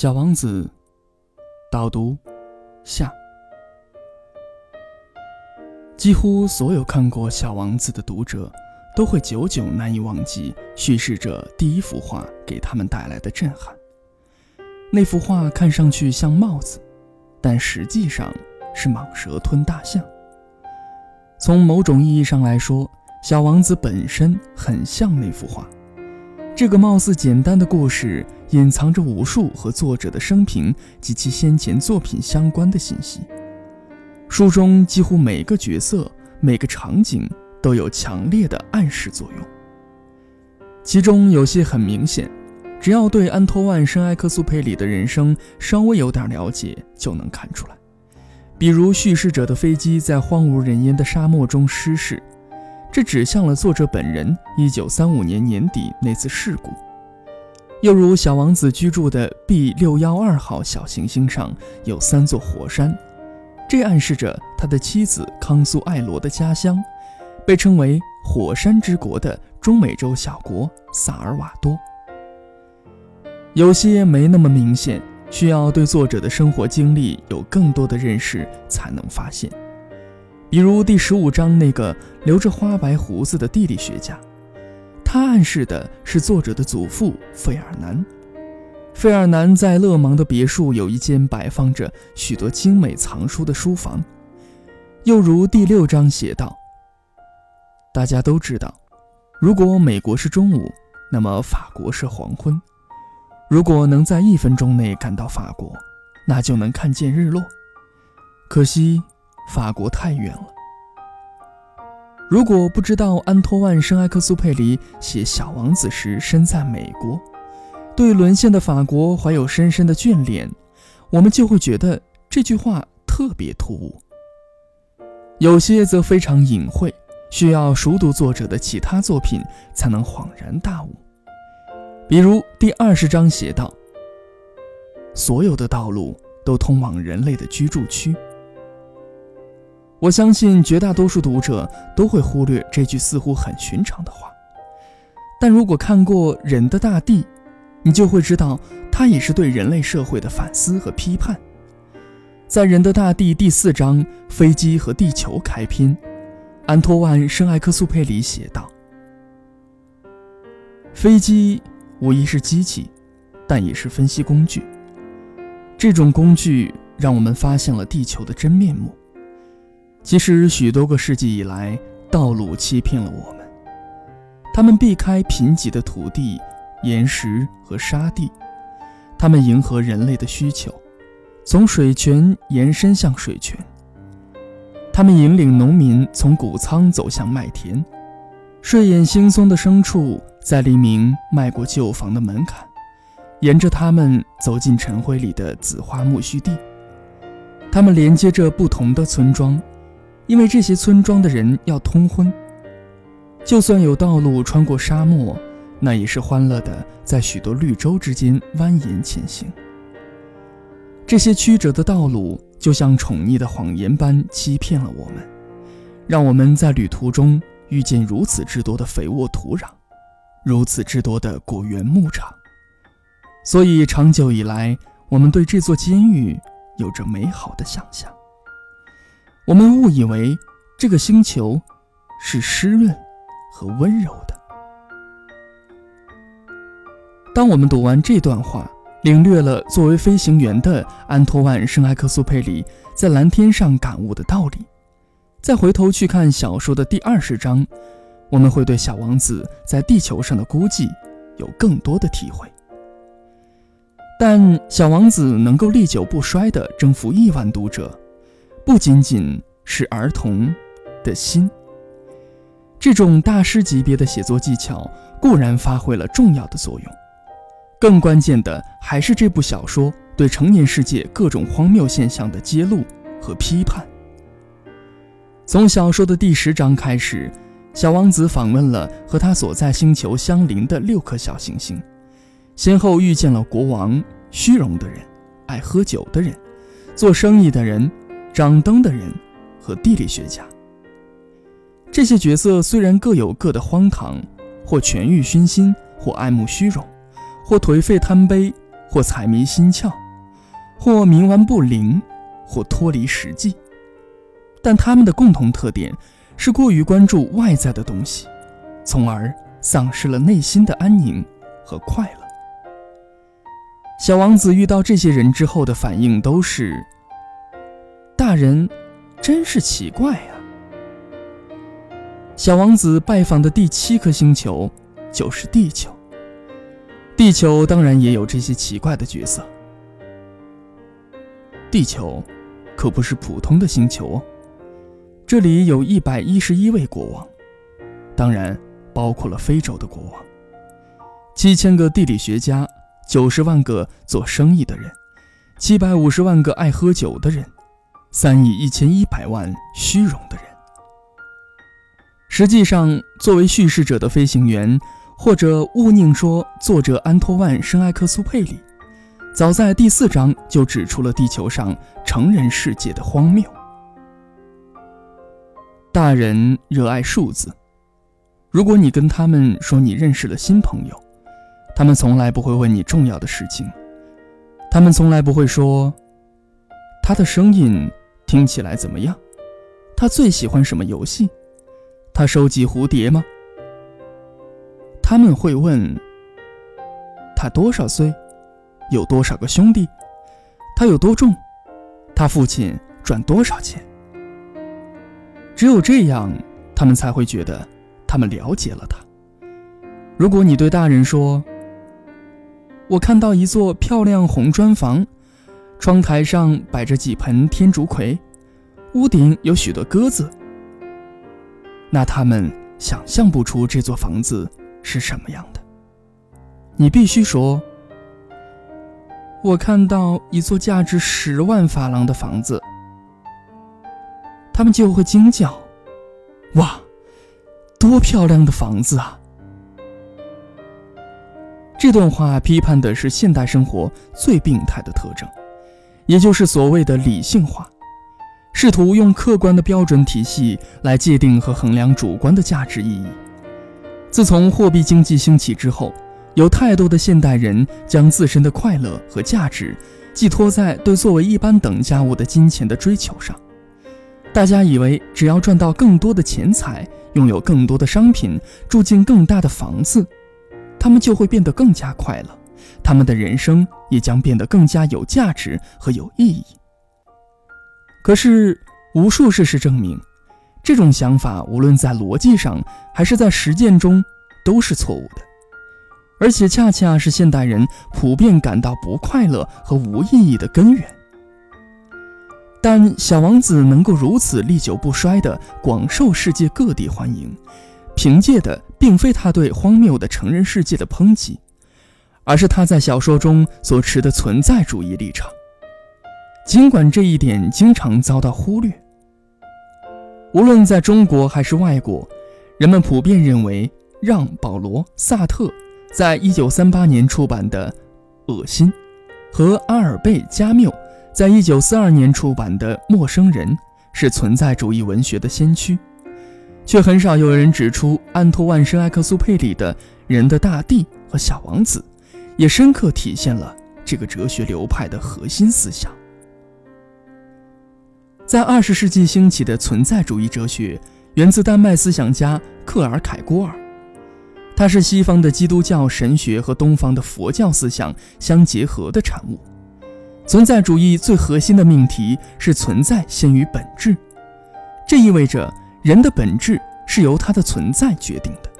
小王子，导读下。几乎所有看过《小王子》的读者，都会久久难以忘记叙事者第一幅画给他们带来的震撼。那幅画看上去像帽子，但实际上是蟒蛇吞大象。从某种意义上来说，《小王子》本身很像那幅画。这个貌似简单的故事，隐藏着无数和作者的生平及其先前作品相关的信息。书中几乎每个角色、每个场景都有强烈的暗示作用。其中有些很明显，只要对安托万·圣埃克苏佩里的人生稍微有点了解，就能看出来。比如叙事者的飞机在荒无人烟的沙漠中失事。这指向了作者本人1935年年底那次事故，又如小王子居住的 B612 号小行星上有三座火山，这暗示着他的妻子康苏艾罗的家乡，被称为“火山之国”的中美洲小国萨尔瓦多。有些没那么明显，需要对作者的生活经历有更多的认识才能发现。比如第十五章那个留着花白胡子的地理学家，他暗示的是作者的祖父费尔南。费尔南在勒芒的别墅有一间摆放着许多精美藏书的书房。又如第六章写道：“大家都知道，如果美国是中午，那么法国是黄昏。如果能在一分钟内赶到法国，那就能看见日落。可惜。”法国太远了。如果不知道安托万·圣埃克苏佩里写《小王子》时身在美国，对沦陷的法国怀有深深的眷恋，我们就会觉得这句话特别突兀。有些则非常隐晦，需要熟读作者的其他作品才能恍然大悟。比如第二十章写道：“所有的道路都通往人类的居住区。”我相信绝大多数读者都会忽略这句似乎很寻常的话，但如果看过《人的大地》，你就会知道，它也是对人类社会的反思和批判。在《人的大地》第四章“飞机和地球”开篇，安托万·圣埃克苏佩里写道：“飞机无疑是机器，但也是分析工具。这种工具让我们发现了地球的真面目。”其实，许多个世纪以来，道路欺骗了我们。他们避开贫瘠的土地、岩石和沙地，他们迎合人类的需求，从水泉延伸向水泉。他们引领农民从谷仓走向麦田，睡眼惺忪的牲畜在黎明迈过旧房的门槛，沿着他们走进晨灰里的紫花苜蓿地。他们连接着不同的村庄。因为这些村庄的人要通婚，就算有道路穿过沙漠，那也是欢乐的，在许多绿洲之间蜿蜒前行。这些曲折的道路就像宠溺的谎言般欺骗了我们，让我们在旅途中遇见如此之多的肥沃土壤，如此之多的果园牧场。所以长久以来，我们对这座监狱有着美好的想象。我们误以为这个星球是湿润和温柔的。当我们读完这段话，领略了作为飞行员的安托万·圣埃克苏佩里在蓝天上感悟的道理，再回头去看小说的第二十章，我们会对小王子在地球上的孤寂有更多的体会。但小王子能够历久不衰地征服亿万读者。不仅仅是儿童的心，这种大师级别的写作技巧固然发挥了重要的作用，更关键的还是这部小说对成年世界各种荒谬现象的揭露和批判。从小说的第十章开始，小王子访问了和他所在星球相邻的六颗小行星，先后遇见了国王、虚荣的人、爱喝酒的人、做生意的人。掌灯的人和地理学家，这些角色虽然各有各的荒唐，或权欲熏心，或爱慕虚荣，或颓废贪杯，或财迷心窍，或冥顽不灵，或脱离实际。但他们的共同特点是过于关注外在的东西，从而丧失了内心的安宁和快乐。小王子遇到这些人之后的反应都是：“大人，真是奇怪呀。”小王子拜访的第七颗星球就是地球。地球当然也有这些奇怪的角色。地球可不是普通的星球哦，这里有一百一十一位国王，当然包括了非洲的国王，七千个地理学家。九十万个做生意的人，七百五十万个爱喝酒的人，三亿一千一百万虚荣的人。实际上，作为叙事者的飞行员，或者勿宁说作者安托万·圣埃克苏佩里，早在第四章就指出了地球上成人世界的荒谬。大人热爱数字，如果你跟他们说你认识了新朋友。他们从来不会问你重要的事情，他们从来不会说他的声音听起来怎么样，他最喜欢什么游戏，他收集蝴蝶吗？他们会问他多少岁，有多少个兄弟，他有多重，他父亲赚多少钱。只有这样，他们才会觉得他们了解了他。如果你对大人说，我看到一座漂亮红砖房，窗台上摆着几盆天竺葵，屋顶有许多鸽子。那他们想象不出这座房子是什么样的。你必须说：“我看到一座价值十万法郎的房子。”他们就会惊叫：“哇，多漂亮的房子啊！”这段话批判的是现代生活最病态的特征，也就是所谓的理性化，试图用客观的标准体系来界定和衡量主观的价值意义。自从货币经济兴起之后，有太多的现代人将自身的快乐和价值寄托在对作为一般等价物的金钱的追求上。大家以为只要赚到更多的钱财，拥有更多的商品，住进更大的房子。他们就会变得更加快乐，他们的人生也将变得更加有价值和有意义。可是，无数事实证明，这种想法无论在逻辑上还是在实践中都是错误的，而且恰恰是现代人普遍感到不快乐和无意义的根源。但小王子能够如此历久不衰地广受世界各地欢迎。凭借的并非他对荒谬的成人世界的抨击，而是他在小说中所持的存在主义立场。尽管这一点经常遭到忽略，无论在中国还是外国，人们普遍认为让·保罗·萨特在一九三八年出版的《恶心》和阿尔贝·加缪在一九四二年出版的《陌生人》是存在主义文学的先驱。却很少有人指出，安托万·圣埃克苏佩里的《人的大地》和《小王子》，也深刻体现了这个哲学流派的核心思想。在二十世纪兴起的存在主义哲学，源自丹麦思想家克尔凯郭尔，它是西方的基督教神学和东方的佛教思想相结合的产物。存在主义最核心的命题是存在先于本质，这意味着。人的本质是由它的存在决定的，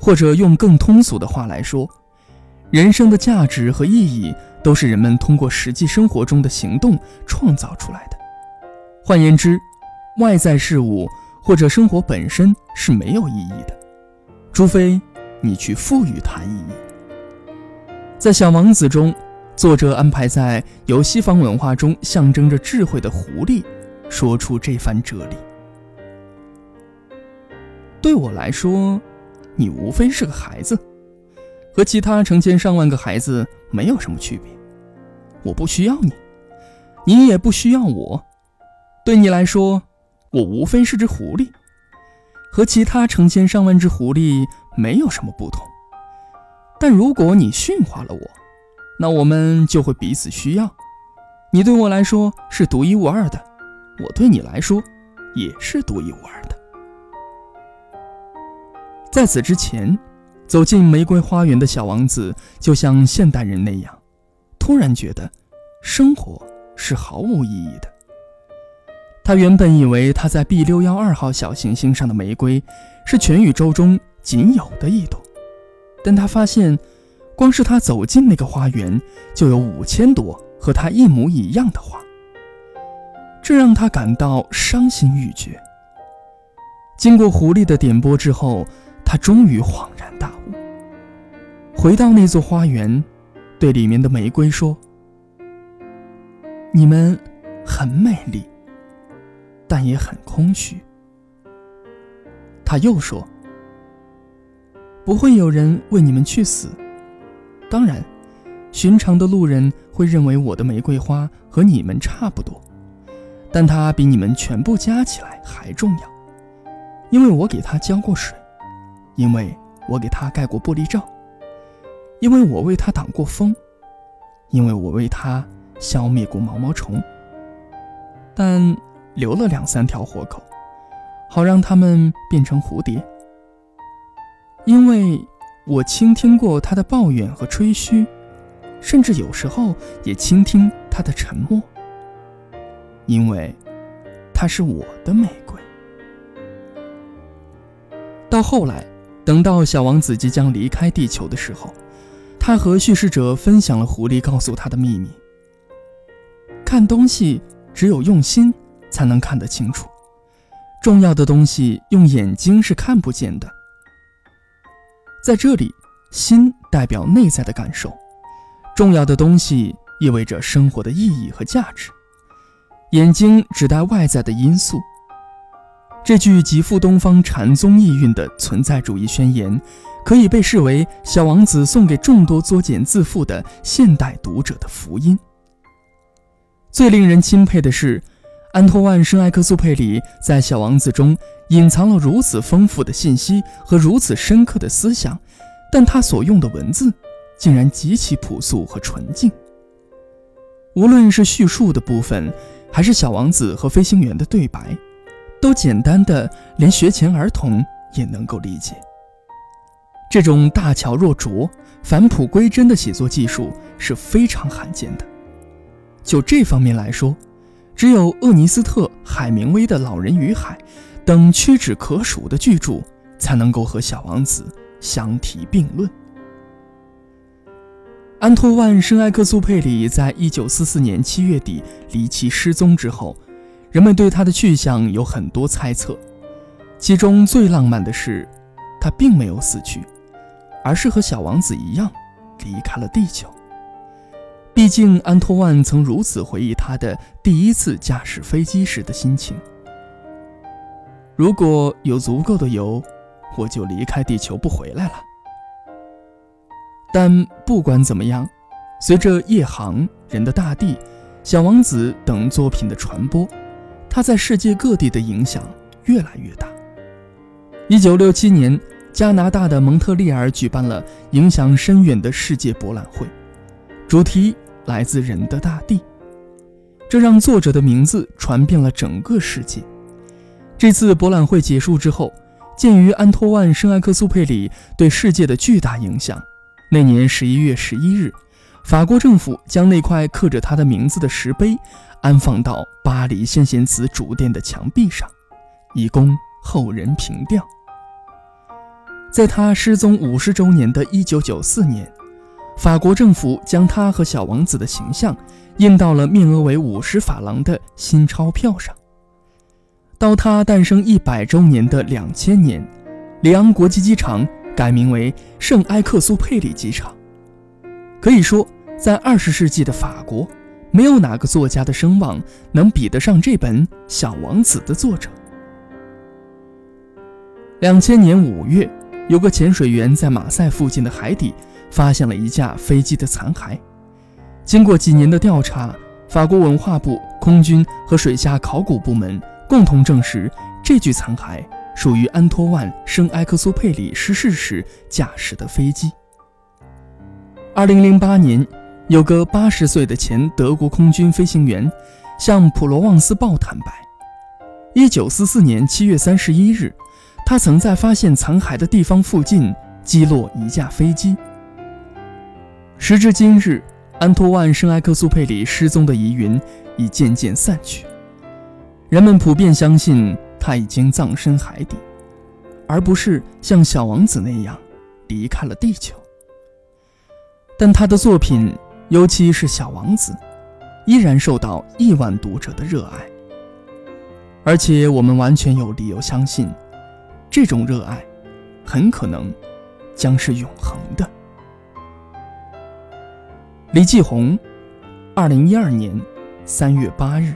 或者用更通俗的话来说，人生的价值和意义都是人们通过实际生活中的行动创造出来的。换言之，外在事物或者生活本身是没有意义的，除非你去赋予它意义。在《小王子》中，作者安排在由西方文化中象征着智慧的狐狸说出这番哲理。对我来说，你无非是个孩子，和其他成千上万个孩子没有什么区别。我不需要你，你也不需要我。对你来说，我无非是只狐狸，和其他成千上万只狐狸没有什么不同。但如果你驯化了我，那我们就会彼此需要。你对我来说是独一无二的，我对你来说也是独一无二的。在此之前，走进玫瑰花园的小王子就像现代人那样，突然觉得生活是毫无意义的。他原本以为他在 B 六幺二号小行星上的玫瑰是全宇宙中仅有的一朵，但他发现，光是他走进那个花园，就有五千朵。和他一模一样的花，这让他感到伤心欲绝。经过狐狸的点拨之后，他终于恍然大悟。回到那座花园，对里面的玫瑰说：“你们很美丽，但也很空虚。”他又说：“不会有人为你们去死，当然。”寻常的路人会认为我的玫瑰花和你们差不多，但它比你们全部加起来还重要，因为我给它浇过水，因为我给它盖过玻璃罩，因为我为它挡过风，因为我为它消灭过毛毛虫，但留了两三条活口，好让它们变成蝴蝶，因为我倾听过他的抱怨和吹嘘。甚至有时候也倾听他的沉默，因为他是我的玫瑰。到后来，等到小王子即将离开地球的时候，他和叙事者分享了狐狸告诉他的秘密：看东西只有用心才能看得清楚，重要的东西用眼睛是看不见的。在这里，心代表内在的感受。重要的东西意味着生活的意义和价值，眼睛指代外在的因素。这句极富东方禅宗意蕴的存在主义宣言，可以被视为小王子送给众多作茧自缚的现代读者的福音。最令人钦佩的是，安托万·圣埃克苏佩里在小王子中隐藏了如此丰富的信息和如此深刻的思想，但他所用的文字。竟然极其朴素和纯净。无论是叙述的部分，还是小王子和飞行员的对白，都简单的连学前儿童也能够理解。这种大巧若拙、返璞归真的写作技术是非常罕见的。就这方面来说，只有厄尼斯特·海明威的《老人与海》等屈指可数的巨著，才能够和小王子相提并论。安托万·圣埃克苏佩里在一九四四年七月底离奇失踪之后，人们对他的去向有很多猜测。其中最浪漫的是，他并没有死去，而是和小王子一样离开了地球。毕竟，安托万曾如此回忆他的第一次驾驶飞机时的心情：“如果有足够的油，我就离开地球不回来了。”但不管怎么样，随着《夜航》《人的大地》《小王子》等作品的传播，他在世界各地的影响越来越大。一九六七年，加拿大的蒙特利尔举办了影响深远的世界博览会，主题来自《人的大地》，这让作者的名字传遍了整个世界。这次博览会结束之后，鉴于安托万·圣埃克苏佩里对世界的巨大影响。那年十一月十一日，法国政府将那块刻着他的名字的石碑安放到巴黎先贤祠主殿的墙壁上，以供后人凭吊。在他失踪五十周年的一九九四年，法国政府将他和小王子的形象印到了面额为五十法郎的新钞票上。到他诞生一百周年的两千年，里昂国际机场。改名为圣埃克苏佩里机场。可以说，在二十世纪的法国，没有哪个作家的声望能比得上这本《小王子》的作者。两千年五月，有个潜水员在马赛附近的海底发现了一架飞机的残骸。经过几年的调查，法国文化部、空军和水下考古部门共同证实，这具残骸。属于安托万·圣埃克苏佩里逝世时驾驶的飞机。二零零八年，有个八十岁的前德国空军飞行员，向普罗旺斯报坦白：，一九四四年七月三十一日，他曾在发现残骸的地方附近击落一架飞机。时至今日，安托万·圣埃克苏佩里失踪的疑云已渐渐散去，人们普遍相信他已经葬身海底，而不是像小王子那样离开了地球。但他的作品。尤其是《小王子》，依然受到亿万读者的热爱，而且我们完全有理由相信，这种热爱很可能将是永恒的。李继红，二零一二年三月八日。